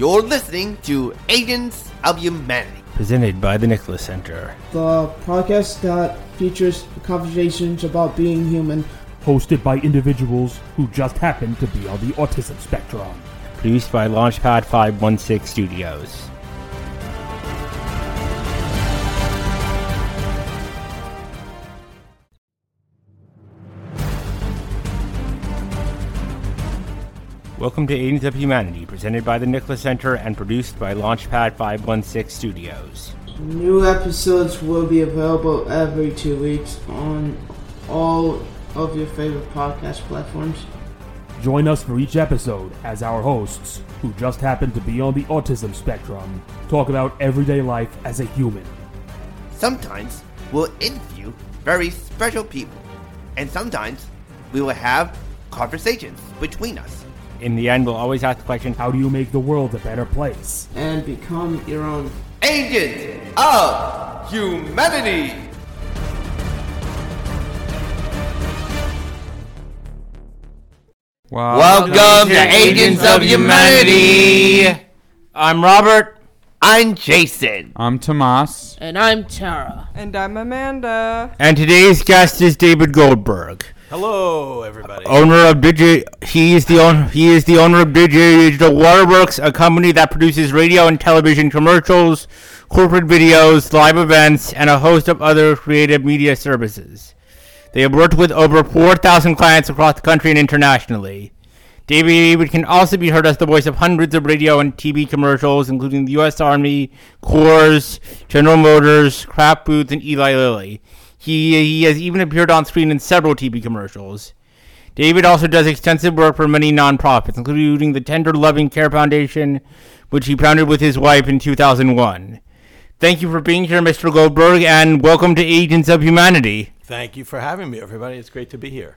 You're listening to Agents of Humanity. Presented by the Nicholas Center. The podcast that features conversations about being human. Hosted by individuals who just happen to be on the autism spectrum. Produced by Launchpad 516 Studios. Welcome to Agents of Humanity, presented by the Nicholas Center and produced by Launchpad 516 Studios. New episodes will be available every two weeks on all of your favorite podcast platforms. Join us for each episode as our hosts, who just happen to be on the autism spectrum, talk about everyday life as a human. Sometimes we'll interview very special people, and sometimes we will have conversations between us. In the end, we'll always ask the question How do you make the world a better place? And become your own agent of Humanity. Welcome to Agents of Humanity. I'm Robert. I'm Jason. I'm Tomas. And I'm Tara. And I'm Amanda. And today's guest is David Goldberg. Hello, everybody. owner of DJ. He is the owner. He is the owner of DJ Digital WaterWorx, a company that produces radio and television commercials, corporate videos, live events, and a host of other creative media services. They have worked with over 4,000 clients across the country and internationally. David can also be heard as the voice of hundreds of radio and TV commercials, including the U.S. Army, Coors, General Motors, Kraft Foods, and Eli Lilly. He, he has even appeared on screen in several TV commercials. David also does extensive work for many nonprofits, including the Tender Loving Care Foundation, which he founded with his wife in 2001. Thank you for being here, Mr. Goldberg, and welcome to Agents of Humanity. Thank you for having me, everybody. It's great to be here.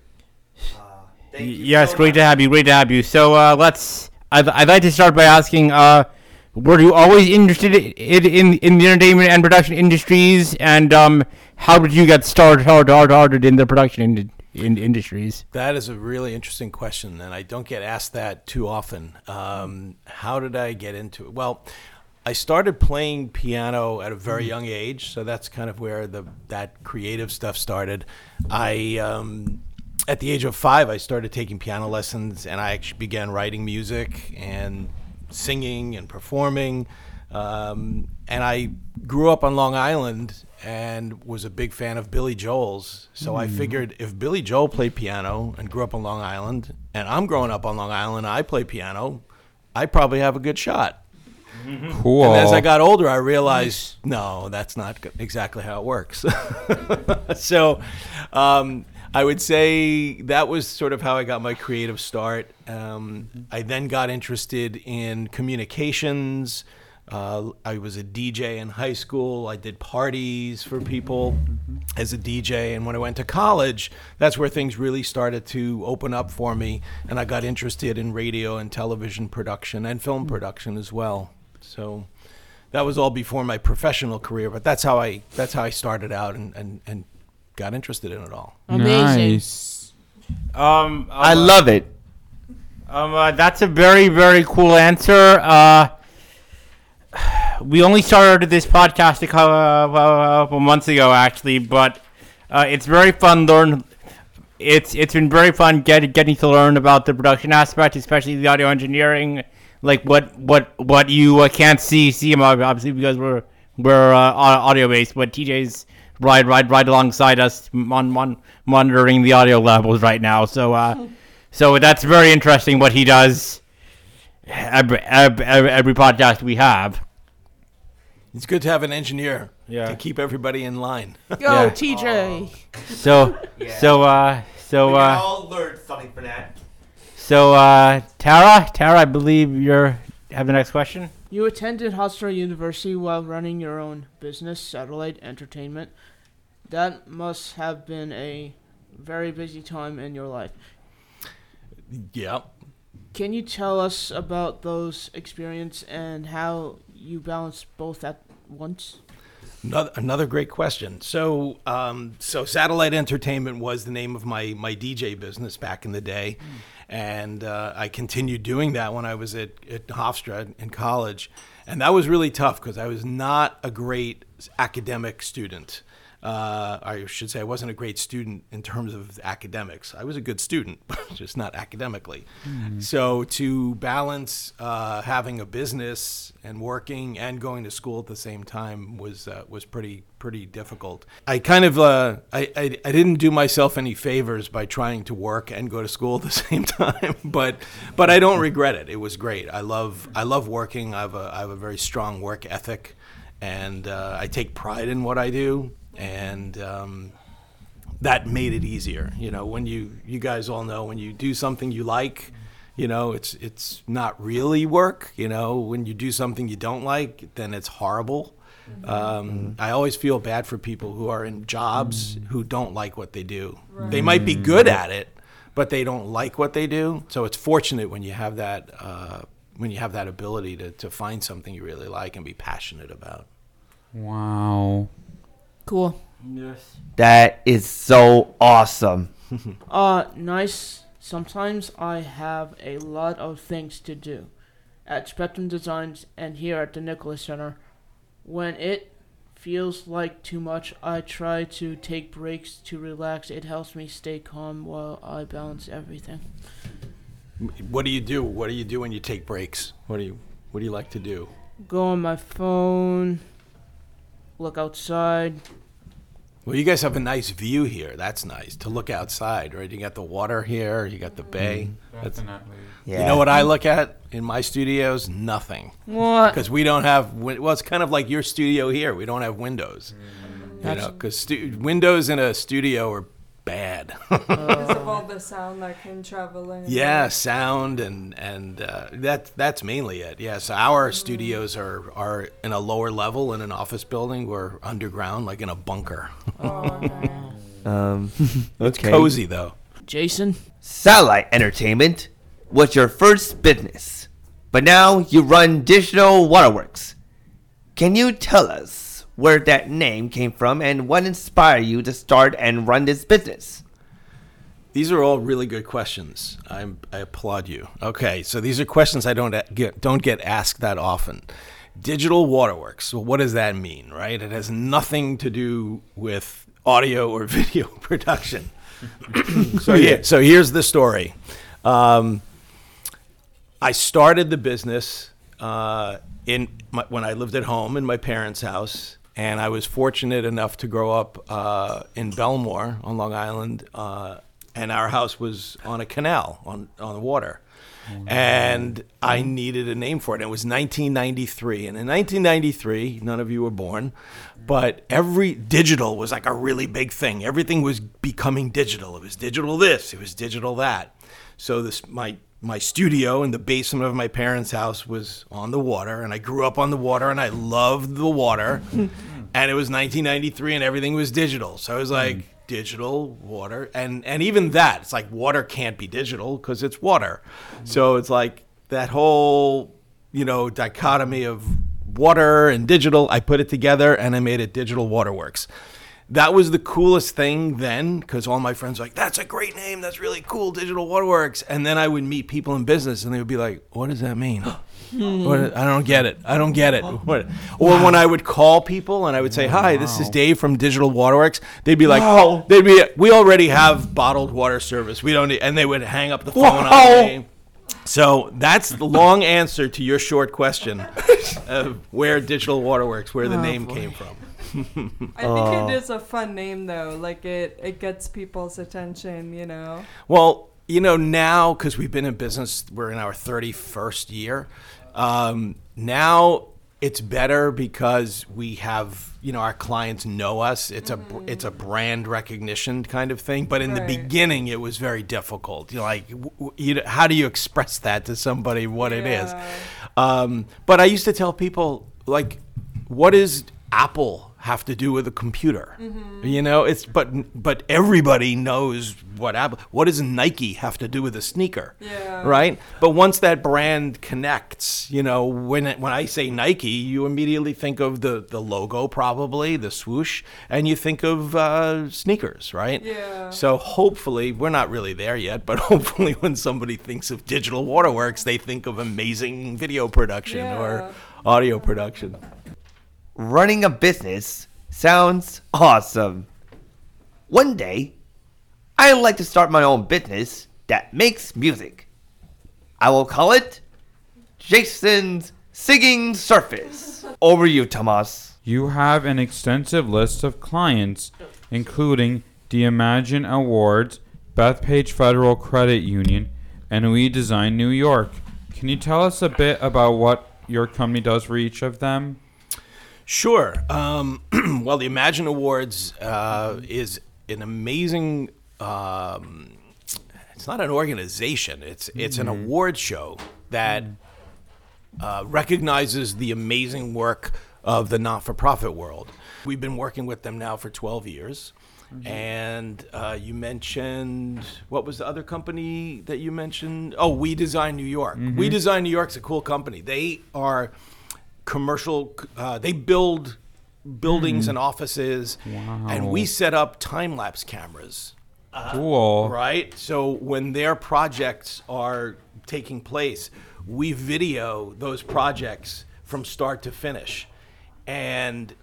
Thank you yes, so great much. to have you. Great to have you. So uh, let's. I'd, I'd like to start by asking: uh, Were you always interested in, in in the entertainment and production industries? And um, how did you get started hard, hard, started in the production in, in industries? That is a really interesting question, and I don't get asked that too often. Um, how did I get into it? Well, I started playing piano at a very young age, so that's kind of where the that creative stuff started. I um, at the age of five, I started taking piano lessons, and I actually began writing music and singing and performing. Um, and I grew up on Long Island and was a big fan of Billy Joel's. So I figured if Billy Joel played piano and grew up on Long Island, and I'm growing up on Long Island, I play piano, I probably have a good shot. Cool. And as I got older, I realized no, that's not exactly how it works. so um, I would say that was sort of how I got my creative start. Um, I then got interested in communications. Uh, I was a DJ in high school. I did parties for people as a DJ. And when I went to college, that's where things really started to open up for me. And I got interested in radio and television production and film production as well. So that was all before my professional career, but that's how I that's how I started out and, and, and got interested in it all. Amazing. Nice. Um, I love it. Um, uh, that's a very, very cool answer. Uh, we only started this podcast a couple, uh, months ago, actually, but uh, it's very fun. Learn, it's it's been very fun get, getting to learn about the production aspect, especially the audio engineering, like what what what you uh, can't see see him obviously because we're we're uh, audio based, but TJ's right right right alongside us mon- mon- monitoring the audio levels right now. So uh, so that's very interesting what he does. Every, every, every podcast we have. It's good to have an engineer Yeah. to keep everybody in line. Go, Yeah. TJ. So so uh so we uh all learned something from that. so uh Tara Tara I believe you're have the next question. You attended Hofstra University while running your own business, Satellite Entertainment. That must have been a very busy time in your life. yeah. Can you tell us about those experience and how you balance both at once? Another, another great question. So, um, so Satellite Entertainment was the name of my my DJ business back in the day, and uh, I continued doing that when I was at, at Hofstra in college, and that was really tough because I was not a great academic student. Uh, I should say I wasn't a great student in terms of academics. I was a good student, but just not academically. So to balance uh, having a business and working and going to school at the same time was uh, was pretty pretty difficult. I kind of uh, I, I I didn't do myself any favors by trying to work and go to school at the same time, but but I don't regret it. It was great. I love I love working. I have a I have a very strong work ethic, and uh, I take pride in what I do and um, that made it easier. You know, when you you guys all know when you do something you like, you know, it's it's not really work. You know, when you do something you don't like, then it's horrible. Um, I always feel bad for people who are in jobs who don't like what they do. They might be good at it, but they don't like what they do. So it's fortunate when you have that uh, when you have that ability to, to find something you really like and be passionate about. Wow. Cool. Yes. That is so awesome. Uh, nice. Sometimes I have a lot of things to do at Spectrum Designs and here at the Nicholas Center. When it feels like too much, I try to take breaks to relax. It helps me stay calm while I balance everything. What do you do? What do you do when you take breaks? What do you What do you like to do? Go on my phone, look outside. Well, you guys have a nice view here. That's nice to look outside, right? You got the water here. You got the bay. Mm-hmm. That's, Definitely. Yeah. You know what I look at in my studios? Nothing, What? because we don't have. win- Well, it's kind of like your studio here. We don't have windows. Mm-hmm. You That's- know, because stu- windows in a studio are bad. Because of all the sound that can travel in. Yeah, sound and and uh, that that's mainly it. Yes, our studios are are in a lower level in an office building. We're underground, like in a bunker. Oh, okay. Um, okay. Cozy though. Jason? Satellite Entertainment was your first business, but now you run Digital WaterWorx. Can you tell us where that name came from and what inspired you to start and run this business? These are all really good questions. I, I applaud you. Okay, so these are questions I don't get don't get asked that often. Digital WaterWorx. So what does that mean, right? It has nothing to do with audio or video production. so yeah, so here's the story. Um, I started the business uh, in my, when I lived at home in my parents' house, and I was fortunate enough to grow up uh, in Bellmore on Long Island, uh, and our house was on a canal on on the water. And I needed a name for it. And it was 1993. And in 1993, none of you were born, but every digital was like a really big thing. Everything was becoming digital. It was digital this, it was digital that. So this my my studio in the basement of my parents' house was on the water, and I grew up on the water, and I loved the water. and it was 1993, and everything was digital. So I was mm. like, digital water, and and even that, it's like water can't be digital because it's water. Mm. So it's like that whole you know dichotomy of water and digital. I put it together, and I made it Digital WaterWorx that was the coolest thing then because all my friends were like that's a great name. That's really cool. Digital WaterWorx. And then i would meet people in business and they would be like what does that mean? Hmm. What, i don't get it. I don't get it. Oh. What? or when i would call people and i would say hi this is dave from digital WaterWorx. They'd be like they'd be we already have bottled water service. We don't need and they would hang up the phone on me so that's the long answer to your short question of where digital WaterWorx where the name came from I think it is a fun name though. Like it, it gets people's attention. You know. Well, you know, now because we've been in business, we're in our 31st year. Um, now it's better because we have, you know, our clients know us. It's a it's a brand recognition kind of thing. But in the beginning, it was very difficult. You know, like, you know, how do you express that to somebody what it is? Um, but I used to tell people like, what is Apple have to do with a computer. You know, it's but but everybody knows what Apple. What does Nike have to do with a sneaker? Yeah. Right. But once that brand connects, you know, when it, when I say Nike, you immediately think of the the logo, probably the swoosh, and you think of uh, sneakers, right? Yeah. So hopefully, we're not really there yet, but hopefully, when somebody thinks of digital WaterWorx, they think of amazing video production Yeah. or audio production. Running a business sounds awesome. One day, I'd like to start my own business that makes music. I will call it Jason's Singing Surface. Over you, Tomas. You have an extensive list of clients, including the Imagine Awards, Bethpage Federal Credit Union, and We Design New York. Can you tell us a bit about what your company does for each of them? Sure. Um, well, the Imagine Awards uh, is an amazing. Um, it's not an organization. It's it's an award show that uh, recognizes the amazing work of the not-for-profit world. We've been working with them now for 12 years. And uh, you mentioned what was the other company that you mentioned? Oh, We Design New York. We Design New York's a cool company. They are commercial. Uh, they build buildings and offices, and we set up time lapse cameras Cool. right? So when their projects are taking place, we video those projects from start to finish, and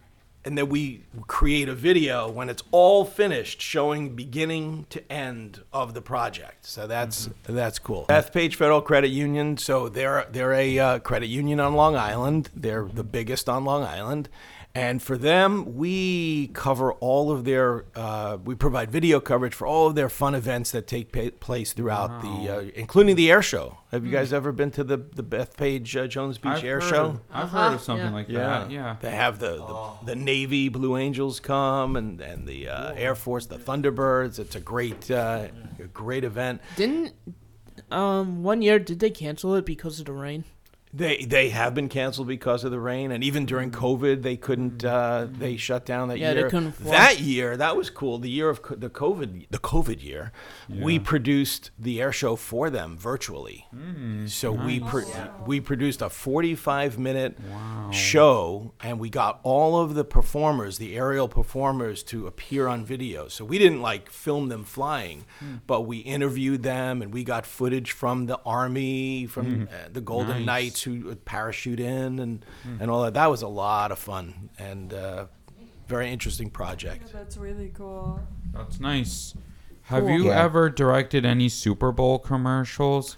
and then we create a video when it's all finished, showing beginning to end of the project. So that's that's cool. Bethpage Federal Credit Union. So they're they're a uh, credit union on Long Island. They're the biggest on Long Island. And for them, we cover all of their, uh, we provide video coverage for all of their fun events that take pa- place throughout the, uh, including the air show. Have you guys ever been to the, the Bethpage uh, Jones Beach I've Air heard, Show? I've Uh-huh, heard of something yeah. like that. Yeah. They have the, the, the Navy Blue Angels come and, and the uh, Air Force, the Thunderbirds. It's a great, uh, a great event. Didn't um one year did they cancel it because of the rain? They they have been canceled because of the rain, and even during mm. COVID, they couldn't. Mm. Uh, they shut down that Yeah, they year. couldn't fly. that year, that was cool. The year of co- the COVID, the COVID year, we produced the air show for them virtually. Mm, so we pro- we produced a 45 minute show, and we got all of the performers, the aerial performers, to appear on video. So we didn't like film them flying, hmm. but we interviewed them, and we got footage from the army, from hmm. uh, the Golden Nice. Knights who would parachute in, and and all that. That was a lot of fun and uh, very interesting project. That's really cool. That's nice. Have Cool. you Yeah. ever directed any Super Bowl commercials?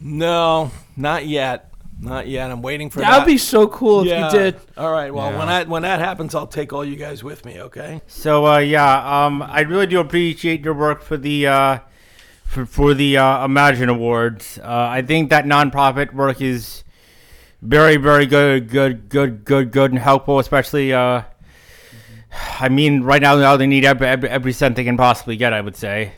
No, not yet, not yet. I'm waiting for That that. would be so cool if you did. All right. Well, Yeah. when that when that happens, I'll take all you guys with me. Okay. So uh, yeah, um, I really do appreciate your work for the uh, for, for the uh, Imagine Awards. Uh, I think that nonprofit work is very, very good, good, good, good, good, and helpful. Especially, uh, I mean, right now, now they need every, every, every cent they can possibly get. I would say.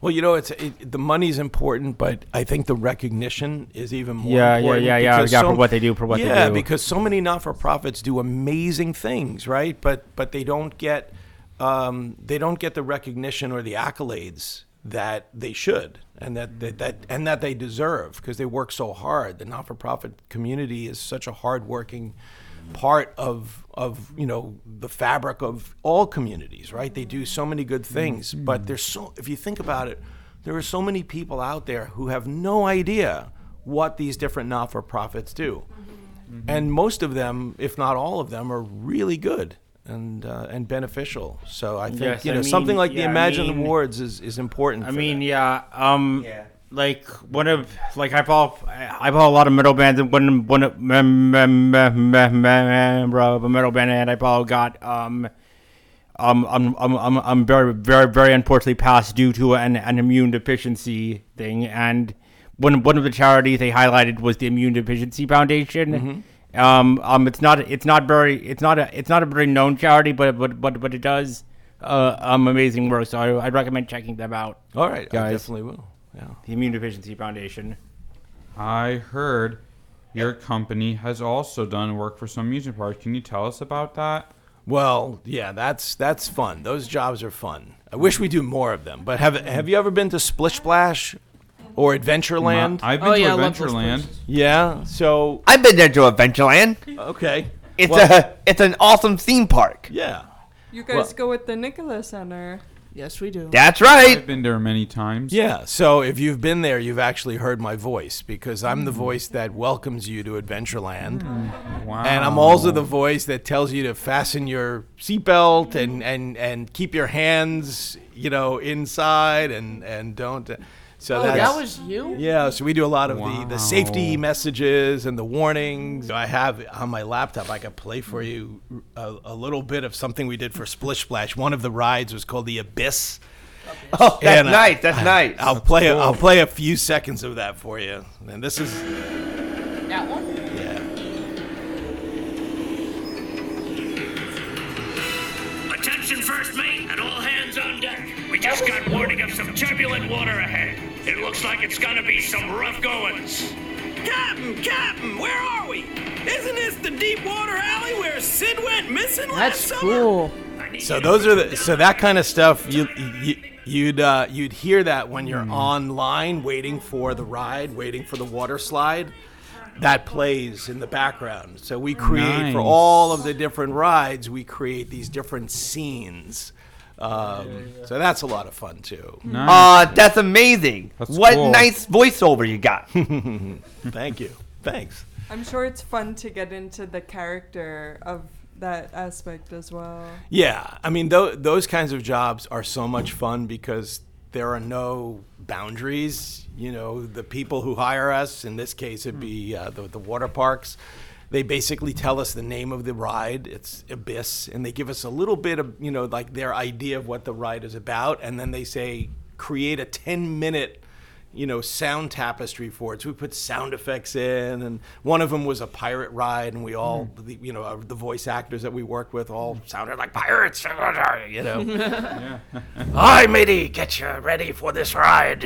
Well, you know, it's it, the money's important, but I think the recognition is even more. Yeah, yeah, important yeah, yeah, because yeah. so- For what they do, for what yeah, they do. Yeah, because so many not-for-profits do amazing things, right? But but they don't get um, they don't get the recognition or the accolades that they should, and that that, mm-hmm. that and that they deserve because they work so hard. The not-for-profit community is such a hard-working part of of you know the fabric of all communities right? They do so many good mm-hmm. things but there's so if you think about it there are so many people out there who have no idea what these different not-for-profits do. Mm-hmm. And most of them if not all of them are really good and uh, and beneficial so i think Yes, you I know something mean, like the yeah, I imagine mean- awards is, is important I mean, that. yeah. Um, Yeah. like one of like I follow I follow a lot of metal bands and one one of a metal band and I follow got um um I'm I'm I'm I'm very very very unfortunately passed due to an an immune deficiency thing and one one of the charities they highlighted was the Immune Deficiency Foundation. Um, um, it's not it's not very it's not a it's not a very known charity, but but but but it does uh, um amazing work. So I, I'd recommend checking them out. all right i guys. definitely will yeah The Immune Deficiency Foundation. I heard your company has also done work for some amusement parks. Can you tell us about that? Well, yeah, that's that's fun. Those jobs are fun. I wish we do more of them. But have have you ever been to Splish Splash or Adventureland? I've been Oh, to yeah, I love those Adventureland. places. yeah. So I've been there to Adventureland. okay. It's Well- a it's an awesome theme park. Yeah. You guys Well- go with the Nicholas Center. Yes, we do. That's right. I've right. been there many times. Yeah. So if you've been there, you've actually heard my voice because I'm the voice that welcomes you to Adventureland. Wow. And I'm also the voice that tells you to fasten your seatbelt and, and, and keep your hands, you know, inside and, and don't. So Oh, that's, that was you? yeah. So we do a lot of the, the safety messages and the warnings. I have on my laptop. I could play for you a, a little bit of something we did for Splish Splash. One of the rides was called the Abyss. Oh, that's And, nice. That's nice. I'll play. A, I'll play a few seconds of that for you. And this is That one? yeah. Attention first mate and all hands on deck. We just got warning of some turbulent water ahead. It looks like it's gonna be some rough goings. Captain, Captain, where are we? Isn't this the deep water alley where Sid went missing last That's summer? cool. I So those are the so that kind of stuff you, you you'd uh, you'd hear that when you're online waiting for the ride, waiting for the water slide. That plays in the background. So we create for all of the different rides, we create these different scenes. Um, so that's a lot of fun too. Nice. Uh, that's amazing. That's what cool. nice voiceover you got. Thank you. Thanks. I'm sure it's fun to get into the character of that aspect as well. Yeah, I mean, th- those kinds of jobs are so much fun because there are no boundaries. You know, the people who hire us, in this case, it'd be uh, the, the water parks. They basically tell us the name of the ride. It's Abyss, and they give us a little bit of, you know, like their idea of what the ride is about, and then they say, create a 10 minute you know, sound tapestry for it. So we put sound effects in, and one of them was a pirate ride, and we all, the, you know, uh, the voice actors that we worked with all sounded like pirates, you know. Hi, matey, get you ready for this ride.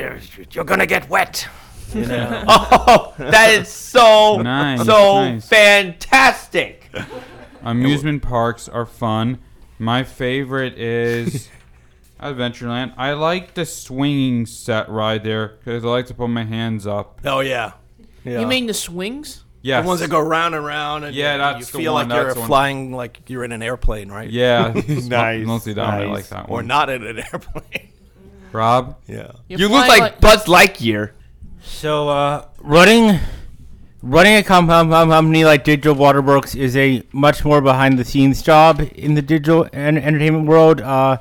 You're gonna get wet. oh, that is so Nice, so nice. fantastic. Amusement parks are fun. My favorite is Adventureland. I like the swinging set ride there because I like to put my hands up. Oh yeah, yeah. You mean the swings? Yes. the ones that go round and round, and Yeah, you, that's you the feel one, like you're that's the one. flying like you're in an airplane, right? Yeah. Nice, Mostly that one. I nice. like that or one. not in an airplane. Rob? yeah. You're You look flying like Buzz Lightyear. So, uh, running running a com- com- com- company like Digital WaterWorx is a much more behind the scenes job in the digital and entertainment world. Uh,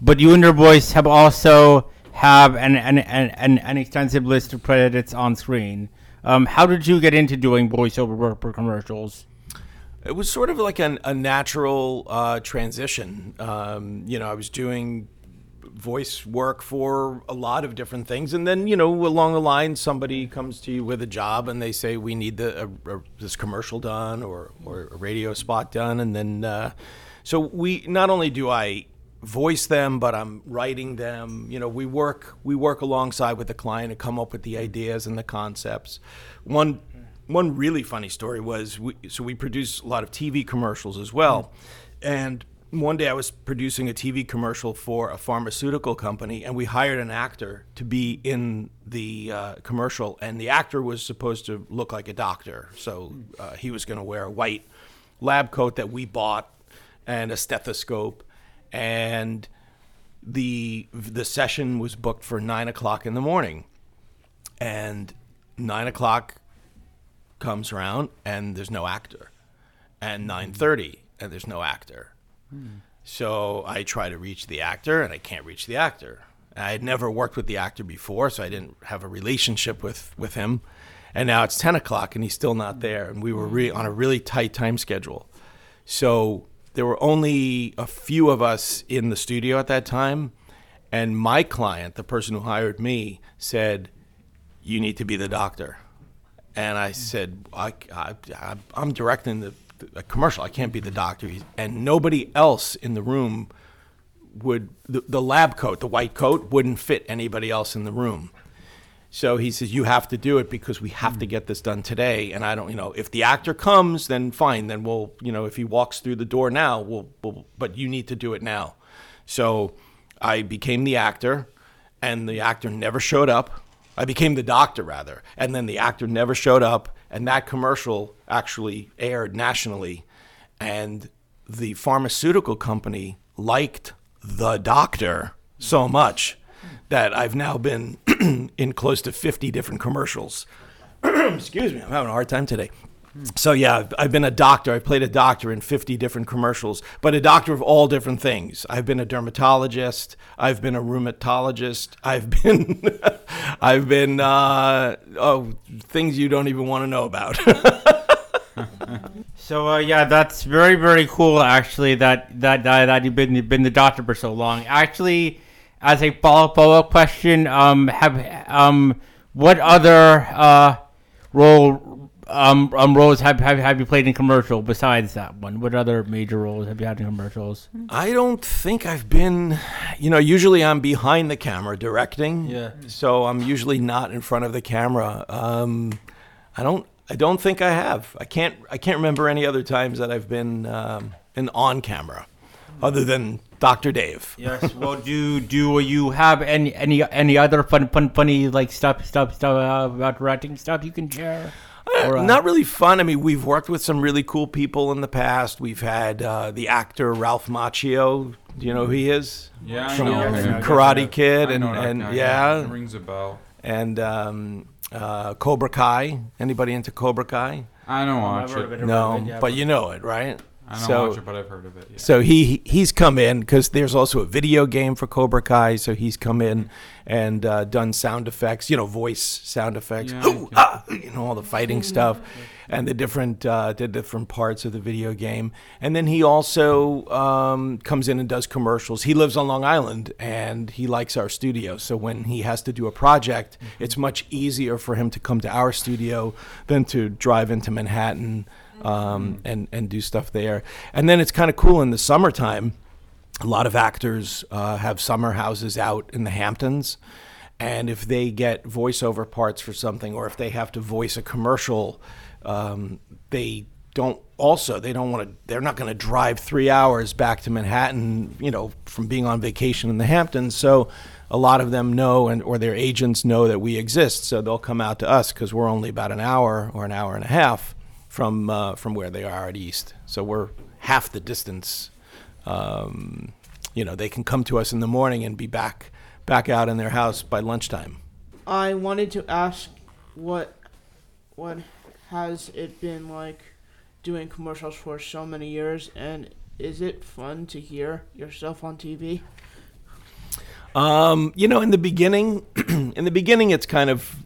but you and your boys have also have an an, an, an, an extensive list of credits on screen. Um, how did you get into doing voiceover work for commercials? It was sort of like an, a natural uh, transition. Um, you know, I was doing voice work for a lot of different things, and then you know, along the line, somebody comes to you with a job, and they say, "We need the, this commercial done or or a radio spot done," and then uh, so we not only do I voice them, but I'm writing them. You know, we work we work alongside with the client to come up with the ideas and the concepts. One one really funny story was we, so we produce a lot of TV commercials as well, and one day I was producing a TV commercial for a pharmaceutical company, and we hired an actor to be in the uh, commercial, and the actor was supposed to look like a doctor, so uh, he was going to wear a white lab coat that we bought and a stethoscope, and the the session was booked for nine o'clock in the morning, and nine o'clock comes around and there's no actor, and nine thirty and there's no actor. So I try to reach the actor and I can't reach the actor. I had never worked with the actor before, so I didn't have a relationship with with him. And now it's ten o'clock and he's still not there, and we were re- on a really tight time schedule. So there were only a few of us in the studio at that time, and my client, the person who hired me, said, "You need to be the doctor." And I said, I, I, I, I'm directing the, the commercial. I can't be the doctor. He's- And nobody else in the room would, the, the lab coat, the white coat, wouldn't fit anybody else in the room. So he says, You have to do it because we have to get this done today. And I don't, you know, if the actor comes, then fine. Then we'll, you know, if he walks through the door now, we'll, we'll but you need to do it now. So I became the actor, and the actor never showed up. I became the doctor, rather. And then the actor never showed up. And that commercial actually aired nationally. And the pharmaceutical company liked the doctor so much that I've now been in close to 50 different commercials. Excuse me, I'm having a hard time today. So yeah, I've, I've been a doctor. I've played a doctor in 50 different commercials, but a doctor of all different things. I've been a dermatologist. I've been a rheumatologist. I've been, I've been, uh, oh, things you don't even want to know about. So uh, yeah, that's very very cool. Actually, that that that, that you've been been the doctor for so long. Actually, as a follow follow up question, um, have um, what other uh, role um, um roles have, have have you played in commercial besides that one? What other major roles have you had in commercials? I don't think I've been, you know, usually I'm behind the camera directing. Yeah. So I'm usually not in front of the camera. Um, I don't. I don't think I have. I can't. I can't remember any other times that I've been um, been on camera, other than Doctor Dave. Yes. Well, do do you have any any any other fun fun funny like stuff stuff stuff uh, about directing stuff you can share? Or, uh, Not really fun. I mean, we've worked with some really cool people in the past. We've had uh, the actor Ralph Macchio. Do you know who he is? Yeah, I From know him. Karate Kid I and know that and guy. yeah, rings a bell. and um, uh, Cobra Kai. Anybody into Cobra Kai? I don't watch I've heard of it. it. No, it, yeah, but you know it, right? I don't So- watch it, but I've heard of it. Yeah. So he he's come in because there's also a video game for Cobra Kai. So he's come in and uh, done sound effects, you know, voice sound effects, Yeah, Hoo, ah, you know, all the fighting stuff, and the different uh, the different parts of the video game. And then he also um, comes in and does commercials. He lives on Long Island and he likes our studio. So when he has to do a project, it's much easier for him to come to our studio than to drive into Manhattan um, and and do stuff there. And then it's kind of cool in the summertime. A lot of actors uh, have summer houses out in the Hamptons, and if they get voiceover parts for something, or if they have to voice a commercial, um, they don't. Also, they don't want to. They're not going to drive three hours back to Manhattan, you know, from being on vacation in the Hamptons. So, a lot of them know, and or their agents know that we exist, so they'll come out to us because we're only about an hour or an hour and a half from uh, from where they are at East. So we're half the distance. Um, you know, they can come to us in the morning and be back back out in their house by lunchtime. I wanted to ask what what has it been like doing commercials for so many years and is it fun to hear yourself on TV? Um, you know, in the beginning, in the beginning, it's kind of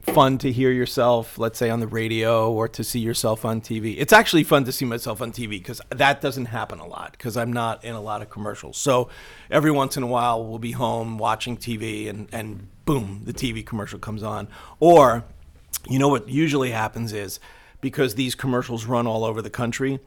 fun to hear yourself, let's say on the radio, or to see yourself on TV. It's actually fun to see myself on TV because that doesn't happen a lot because I'm not in a lot of commercials. So every once in a while, we'll be home watching TV, and and boom, the TV commercial comes on. Or, you know, what usually happens is because these commercials run all over the country.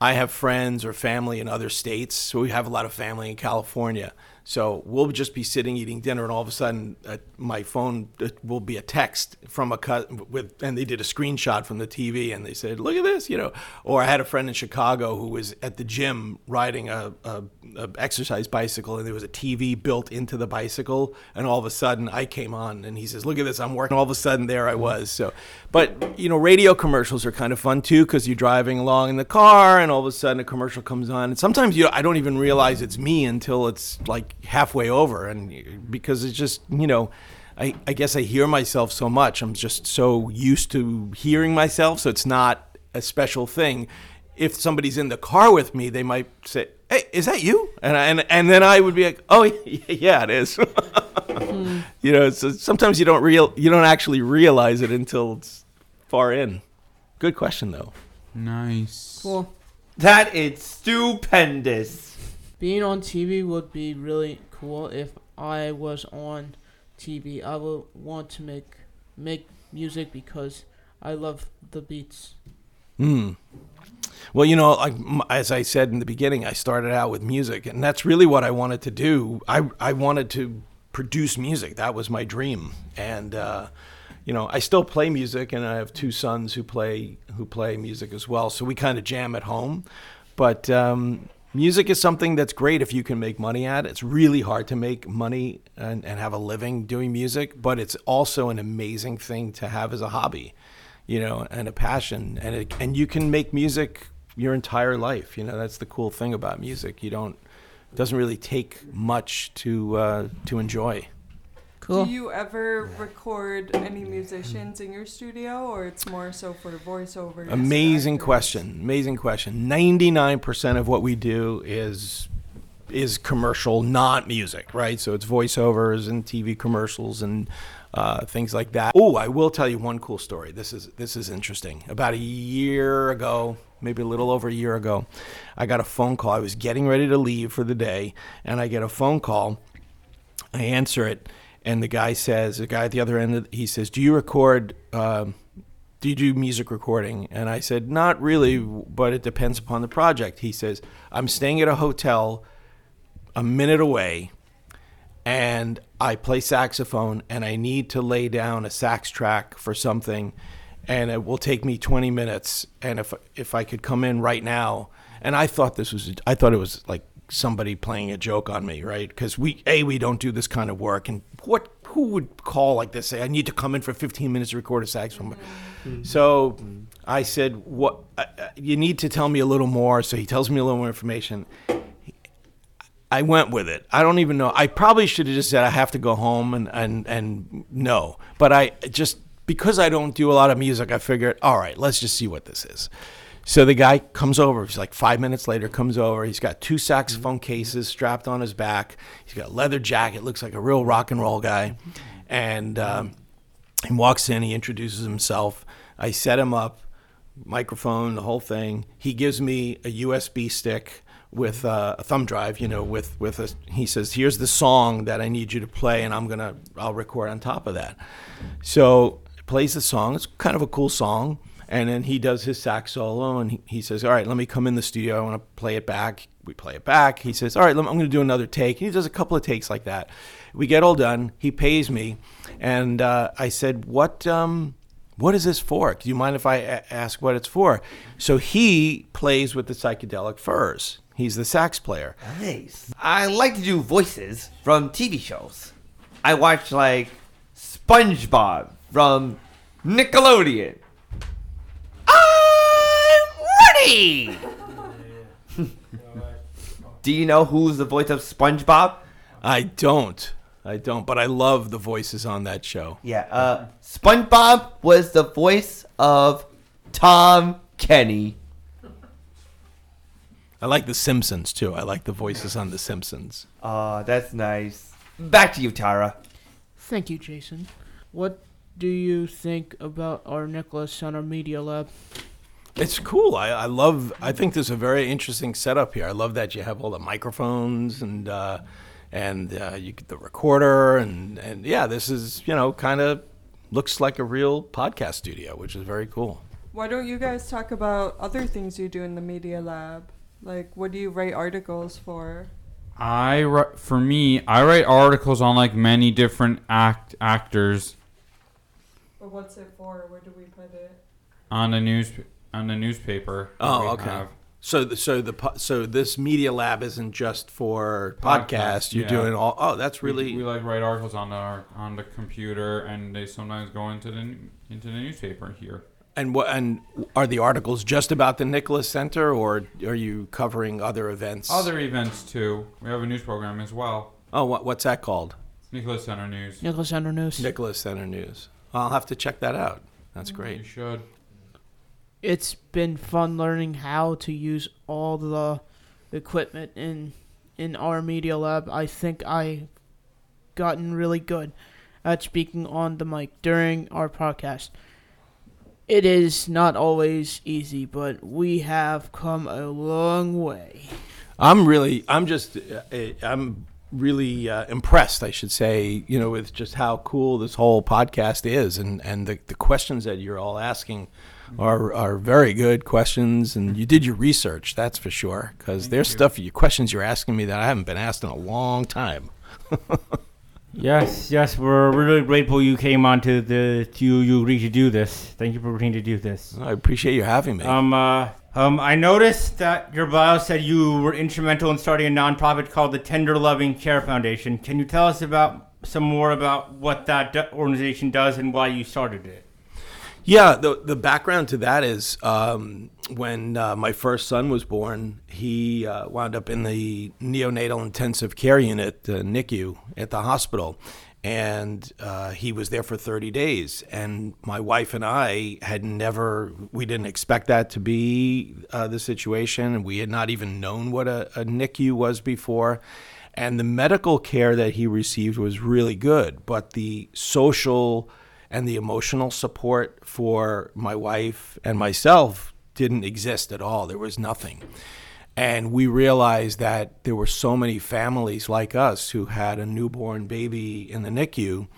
I have friends or family in other states, so we have a lot of family in California. So we'll just be sitting eating dinner, and all of a sudden, uh, my phone uh, will be a text from a cut with, and they did a screenshot from the TV, and they said, "Look at this," you know. Or I had a friend in Chicago who was at the gym riding a, a, a exercise bicycle, and there was a TV built into the bicycle, and all of a sudden, I came on, and he says, "Look at this, I'm working." All of a sudden, there I was. So, but you know, radio commercials are kind of fun too because you're driving along in the car, and all of a sudden, a commercial comes on, and sometimes you I don't even realize it's me until it's like halfway over, and because it's just you know. I, I guess I hear myself so much. I'm just so used to hearing myself, so it's not a special thing. If somebody's in the car with me, they might say, "Hey, is that you?" And I, and and then I would be like, "Oh, yeah, it is." You know, so sometimes you don't real you don't actually realize it until it's far in. Good question though. Nice. Cool. That is stupendous. Being on TV would be really cool if I was on TV. I would want to make make music because I love the beats. Hmm. Well, you know, like as I said in the beginning, I started out with music, and that's really what I wanted to do. I I wanted to produce music. That was my dream, and uh, you know, I still play music, and I have two sons who play who play music as well. So we kind of jam at home, but. Um, music is something that's great if you can make money at. It's really hard to make money and, and have a living doing music, but it's also an amazing thing to have as a hobby, you know, and a passion. And it, and you can make music your entire life. You know, that's the cool thing about music. You don't it doesn't really take much to uh, to enjoy. Cool. Do you ever record any musicians in your studio, or it's more so for voiceovers? Amazing question. Amazing question. Ninety nine percent of what we do is is commercial, not music, right? So it's voiceovers and TV commercials and uh, things like that. Oh, I will tell you one cool story. This is this is interesting. About a year ago, maybe a little over a year ago, I got a phone call. I was getting ready to leave for the day, and I get a phone call. I answer it, and the guy says, the guy at the other end, he says, "Do you record? Um, do you do music recording?" And I said, "Not really, but it depends upon the project." He says, "I'm staying at a hotel a minute away." and I play saxophone and I need to lay down a sax track for something and it will take me 20 minutes and if if I could come in right now and I thought this was I thought it was like somebody playing a joke on me right because we a we don't do this kind of work and what who would call like this say I need to come in for 15 minutes to record a saxophone so I said what uh, uh, you need to tell me a little more so he tells me a little more information I went with it. I don't even know. I probably should have just said I have to go home and and and no. But I just because I don't do a lot of music, I figured, all right, let's just see what this is. So the guy comes over. He's like five minutes later, comes over. He's got two saxophone cases strapped on his back. He's got a leather jacket. Looks like a real rock and roll guy. And um, he walks in. He introduces himself. I set him up, microphone, the whole thing. He gives me a USB stick with uh, a thumb drive, you know, with with a. He says, "Here's the song that I need you to play, and I'm gonna I'll record on top of that." So plays the song. It's kind of a cool song, and then he does his sax solo, and he, he says, "All right, let me come in the studio. I want to play it back." We play it back. He says, "All right, me- I'm going to do another take." He does a couple of takes like that. We get all done. He pays me, and uh, I said, "What?" Um, what is this for? Do you mind if I a- ask what it's for? So he plays with the psychedelic furs. He's the sax player. Nice. I like to do voices from TV shows. I watch like SpongeBob from Nickelodeon. I'm do you know who's the voice of SpongeBob? I don't. I don't, but I love the voices on that show. Yeah, uh, SpongeBob was the voice of Tom Kenny. I like The Simpsons too. I like the voices on The Simpsons. Aw, that's nice. Back to you, Tara. Thank you, Jason. What do you think about our Nicholas Center Media Lab? It's cool. I, I love. I think there's a very interesting setup here. I love that you have all the microphones and uh, and uh, you get the recorder and and yeah, this is you know kind of looks like a real podcast studio, which is very cool. Why don't you guys talk about other things you do in the media lab? Like, what do you write articles for? I ri- for me, I write articles on like many different act actors But what's it for? Where do we put it? on the news on the newspaper. Oh, okay. have. So the, so the so this media lab isn't just for Podcast, podcast. You're yeah. doing all. Oh, that's really we, like write articles on the on the computer, and they sometimes go into the into the newspaper here. And what and are the articles just about the Nicholas Center, or are you covering other events? Other events too. We have a news program as well. Oh, what, what's that called? Nicholas Center News. Nicholas Center News. Nicholas Center News. I'll have to check that out. That's mm, great. You should. It's been fun learning how to use all the equipment in in our media lab. I think I gotten really good at speaking on the mic during our podcast. It is not always easy, but we have come a long way. I'm really, I'm just, uh, I'm really uh, impressed, I should say, you know, with just how cool this whole podcast is, and and the, the questions that you're all asking are are very good questions, and you did your research, that's for sure, because there's stuff, you questions you're asking me that I haven't been asked in a long time. Yes, yes, we're really grateful you came on to the to you, you agreed to do this. Thank you for agreeing to do this. I appreciate you having me. Um, uh, um, I noticed that your bio said you were instrumental in starting a nonprofit called the Tender Loving Care Foundation. Can you tell us about some more about what that organization does and why you started it? Yeah, the the background to that is um, when uh, my first son was born, he uh, wound up in the neonatal intensive care unit, the NICU, at the hospital, and uh, he was there for 30 days. And my wife and I had never, we didn't expect that to be uh, the situation, we had not even known what a, a NICU was before. And the medical care that he received was really good, but the social and the emotional support for my wife and myself didn't exist at all. There was nothing. And we realized that there were so many families like us who had a newborn baby in the NICU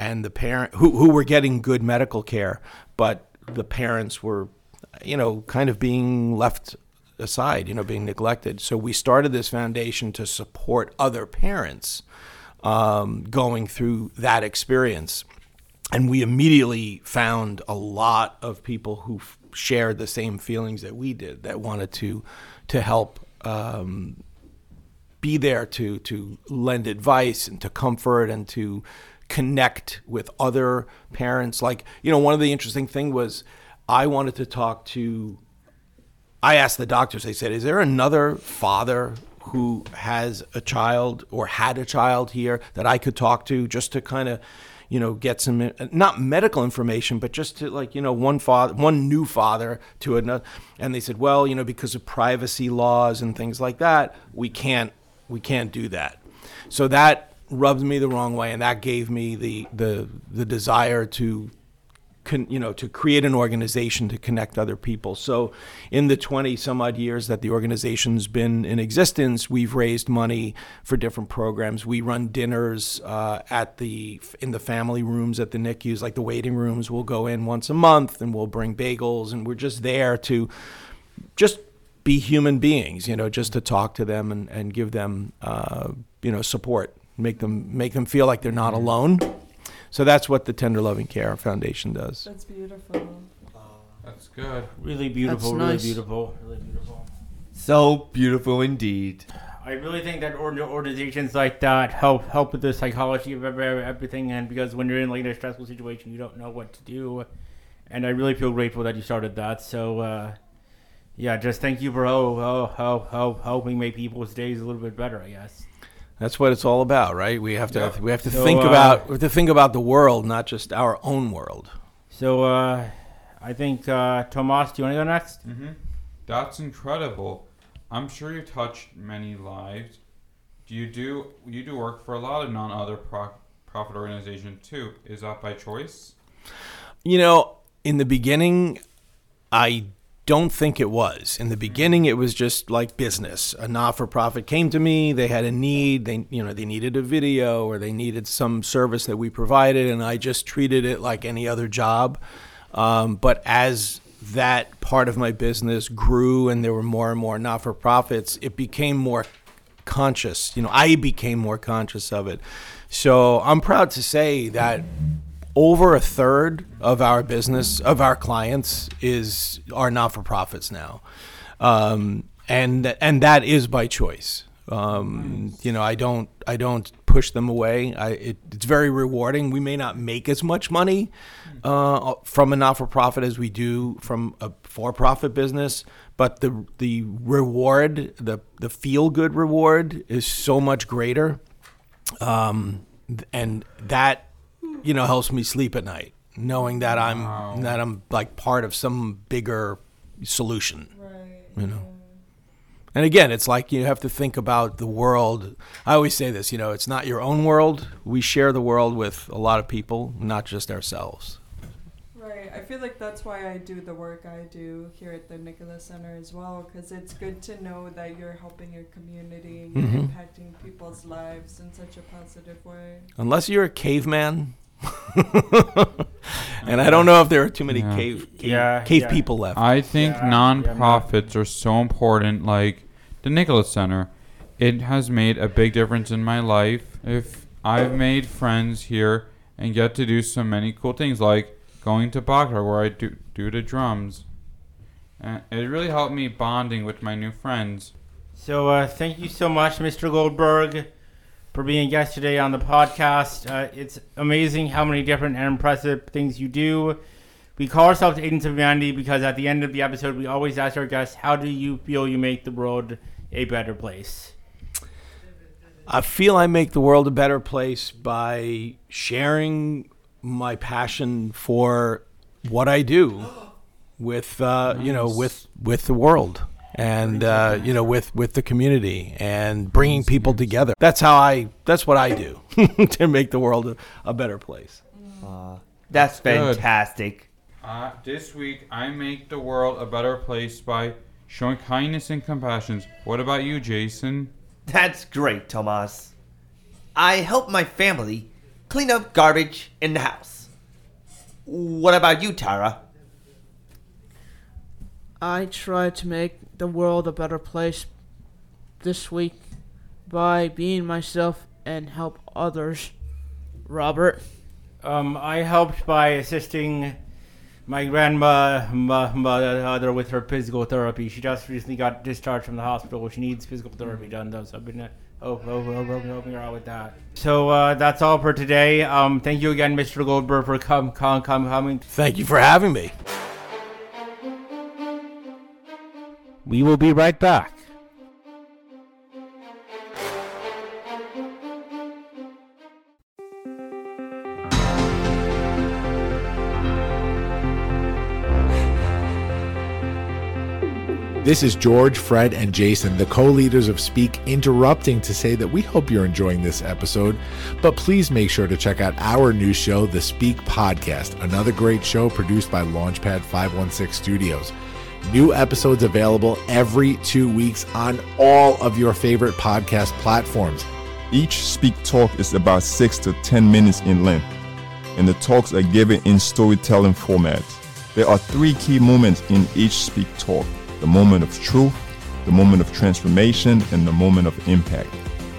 and the parent who, who were getting good medical care, but the parents were, you know, kind of being left aside, you know, being neglected. So we started this foundation to support other parents um, going through that experience and we immediately found a lot of people who f- shared the same feelings that we did that wanted to to help um, be there to to lend advice and to comfort and to connect with other parents. Like you know one of the interesting thing was i wanted to talk to i asked the doctors they said is there another father who has a child or had a child here that i could talk to just to kind of you know get some uh, not medical information but just to like you know one father one new father to another. And they said well you know because of privacy laws and things like that we can't we can't do that. So that rubbed me the wrong way and that gave me the the the desire to con, you know to create an organization to connect other people. So in the 20 some odd years that the organization's been in existence we've raised money for different programs. We run dinners uh, at the in the family rooms at the NICUs like the waiting rooms we'll go in once a month and we'll bring bagels and we're just there to just be human beings you know just to talk to them and, and give them uh, you know support make them make them feel like they're not alone so that's what the Tender Loving Care Foundation does. That's beautiful. That's good. Really beautiful, That's really nice. beautiful, really beautiful. So beautiful indeed. I really think that org- organizations like that help help with the psychology of every- everything, and because when you're in like a stressful situation, you don't know what to do, and I really feel grateful that you started that. So, uh, yeah, just thank you for oh, oh, oh, oh, helping make people's days a little bit better. I guess. That's what it's all about, right? We have to Yep. we have to So, think uh, about we have to think about the world, not just our own world. So, uh, I think uh, Tomas, do you want to go next? Mm-hmm. That's incredible. I'm sure you've touched many lives. Do you do you do work for a lot of non other pro- profit organizations too? Is that by choice? You know, in the beginning, I don't think it was. In the beginning, it was just like business. A not-for-profit came to me. They had a need. They, you know, they needed a video or they needed some service that we provided, and I just treated it like any other job. Um, but as that part of my business grew and there were more and more not-for-profits, it became more conscious. You know, I became more conscious of it. So I'm proud to say that over a third of our business of our clients is are not for profits now, um, and and that is by choice. Um, you know, I don't I don't push them away. I, it, it's very rewarding. We may not make as much money uh, from a not for profit as we do from a for profit business, but the the reward, the the feel good reward, is so much greater um, and that you know helps me sleep at night, knowing that I'm that I'm like part of some bigger solution. Right. You know. And again, it's like you have to think about the world. I always say this, you know, it's not your own world. We share the world with a lot of people, not just ourselves. Right. I feel like that's why I do the work I do here at the Nicholas Center as well, because it's good to know that you're helping your community and you're Mhm. impacting people's lives in such a positive way. Unless you're a caveman. and I don't know if there are too many Yeah. cave cave, Yeah, cave yeah. people left. I think Yeah, yeah, non-profits are so important. Like the Nicholas Center, it has made a big difference in my life. If I've made friends here and get to do so many cool things like going to Bachar where I do, do the drums. And it really helped me bonding with my new friends. So uh, thank you so much, Mr. Goldberg, for being a guest today on the podcast. Uh, it's amazing how many different and impressive things you do. We call ourselves Agents of Humanity because at the end of the episode, we always ask our guests, "How do you feel you make the world a better place?" I feel I make the world a better place by sharing my passion for what I do with uh, you know with with the world and uh, you know with with the community and bringing people together. That's how I. That's what I do to make the world a, a better place. That's Good. fantastic. Uh, this week, I make the world a better place by showing kindness and compassion. What about you, Jason? That's great, Tomas. I help my family clean up garbage in the house. What about you, Tara? I try to make the world a better place this week by being myself and help others. Robert. Um, I helped by assisting my grandma ma- mother with her physical therapy. She just recently got discharged from the hospital. She needs physical therapy done, though. So I've been uh, oh, oh, oh, oh, helping her out with that. So uh, that's all for today. Um, thank you again, Mr. Goldberg, for come, come, come, coming. Thank you for having me. We will be right back. This is George, Fred, and Jason, the co leaders of Speak, interrupting to say that we hope you're enjoying this episode, but please make sure to check out our new show, The Speak Podcast, another great show produced by Launchpad 516 Studios. New episodes available every two weeks on all of your favorite podcast platforms. Each Speak Talk is about 6 to 10 minutes in length, and the talks are given in storytelling format. There are three key moments in each Speak Talk the moment of truth, the moment of transformation, and the moment of impact.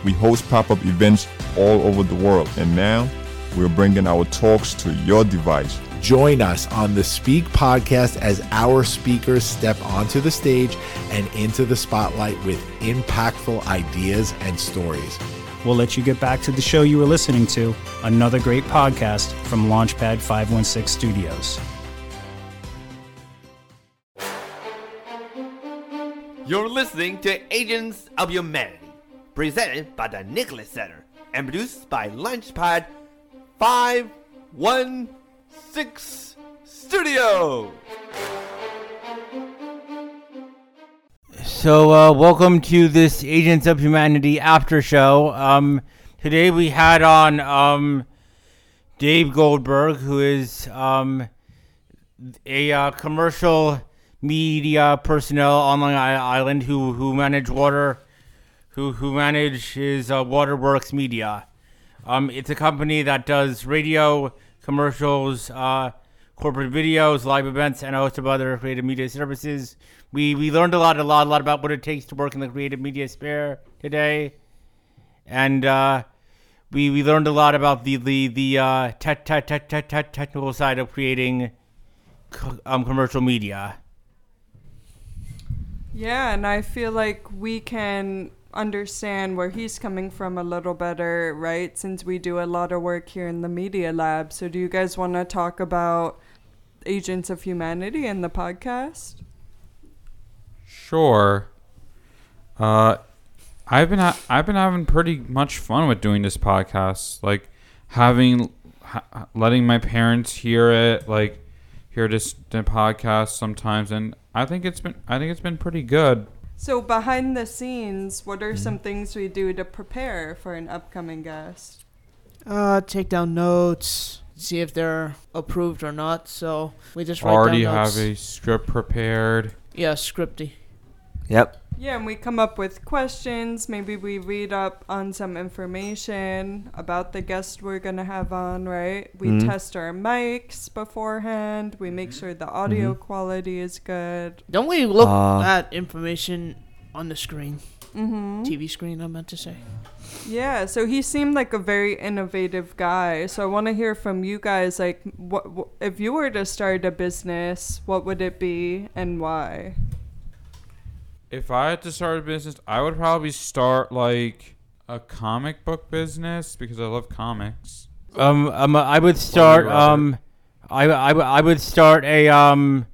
We host pop up events all over the world, and now we're bringing our talks to your device. Join us on the Speak podcast as our speakers step onto the stage and into the spotlight with impactful ideas and stories. We'll let you get back to the show you were listening to, another great podcast from Launchpad 516 Studios. You're listening to Agents of Humanity, presented by the Nicholas Center and produced by Launchpad 516 Studio. So, uh, welcome to this Agents of Humanity after show. Um, today we had on um, Dave Goldberg, who is um, a uh, commercial media personnel on Long Island who who manage water, who who manages uh, WaterWorx Media. Um, it's a company that does radio commercials, uh, corporate videos, live events, and a host of other creative media services. We we learned a lot, a lot, a lot about what it takes to work in the creative media sphere today, and uh, we we learned a lot about the the the uh, te- te- te- te- te- technical side of creating co- um, commercial media. Yeah, and I feel like we can understand where he's coming from a little better, right? Since we do a lot of work here in the Media Lab. So, do you guys want to talk about Agents of Humanity and the podcast? Sure. Uh, I've been ha- I've been having pretty much fun with doing this podcast. Like having ha- letting my parents hear it, like hear this podcast sometimes, and I think it's been I think it's been pretty good. So, behind the scenes, what are some things we do to prepare for an upcoming guest? Uh, take down notes, see if they're approved or not. So we just write Already down notes. have a script prepared. yeah, scripty. Yep. Yeah, and we come up with questions. Maybe we read up on some information about the guest we're going to have on, right? We Mhm. test our mics beforehand. We make sure the audio quality is good. Don't we look Uh, at information on the screen? Mm-hmm. TV screen, I meant to say. Yeah, so he seemed like a very innovative guy. So I want to hear from you guys like what, what if you were to start a business, what would it be and why? If I had to start a business, I would probably start like a comic book business because I love comics. Um, um, I would start. Um, I, I, I would start a um,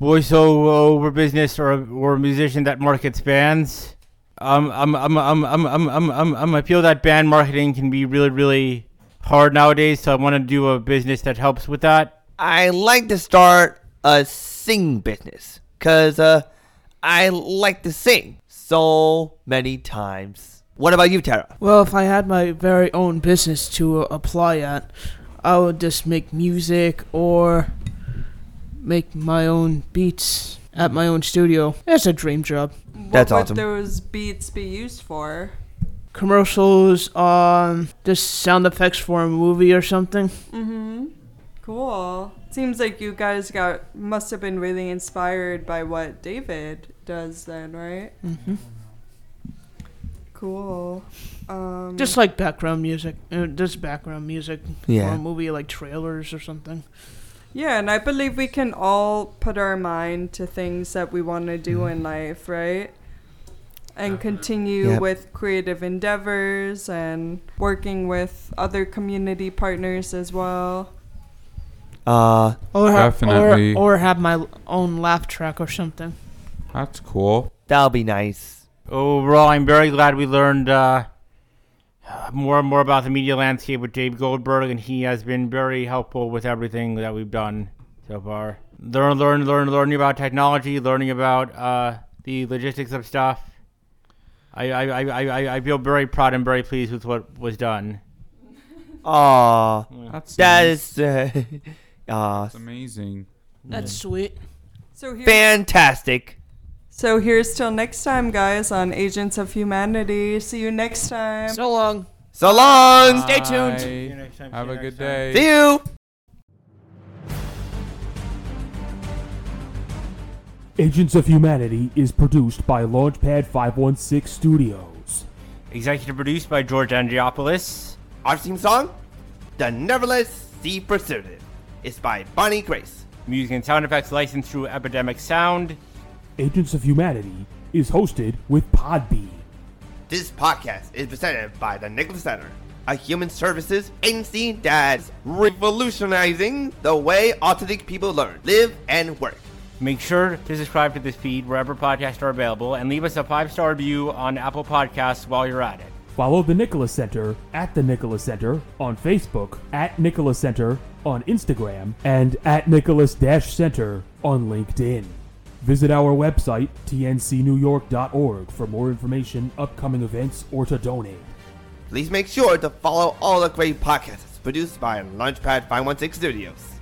voiceover business or a, or a musician that markets bands. Um, um, um, um, um, um, um, um, um, I feel that band marketing can be really, really hard nowadays. So I want to do a business that helps with that. I like to start a sing business because uh, I like to sing so many times. What about you, Tara? Well, if I had my very own business to apply at, I would just make music or make my own beats at my own studio. That's a dream job. That's what awesome. would those beats be used for? Commercials, um, just sound effects for a movie or something. Mm-hmm. Cool. Seems like you guys got must have been really inspired by what David does then, right? Mm-hmm. Cool. Um, Just like background music, uh, just background music Yeah. for a movie, like trailers or something. Yeah, and I believe we can all put our mind to things that we want to do in life, right? And continue Yep. with creative endeavors and working with other community partners as well. Uh, Or ha- Definitely. or, or have my own laugh track or something. That's cool. that'll be nice. Overall, I'm very glad we learned uh, more and more about the media landscape with Dave Goldberg, and he has been very helpful with everything that we've done so far. Learn, learn, learn, learning about technology, learning about uh, the logistics of stuff. I, I, I, I, I- I feel very proud and very pleased with what was done. Aw, That's that nice. is uh, uh, That's amazing. That's sweet. So here, fantastic. so here's till next time, guys, on Agents of Humanity. See you next time. So long. So long. Stay tuned. See you next time, Have you a next good time. day. See you. Agents of Humanity is produced by Launchpad 516 Studios. Executive produced by George Andriopoulos. Our theme song, "The Nevertheless Sea Pursuited," is by Bonnie Grace. Music and sound effects licensed through Epidemic Sound. Agents of Humanity is hosted with Podbean. This podcast is presented by the Nicholas Center, a human services agency that's revolutionizing the way autistic people learn, live, and work. Make sure to subscribe to this feed wherever podcasts are available and leave us a five star review on Apple Podcasts while you're at it. Follow the Nicholas Center at the Nicholas Center on Facebook, at Nicholas Center on Instagram, and at Nicholas Center on LinkedIn. Visit our website, tncnewyork.org, for more information, upcoming events, or to donate. Please make sure to follow all the great podcasts produced by Launchpad 516 Studios.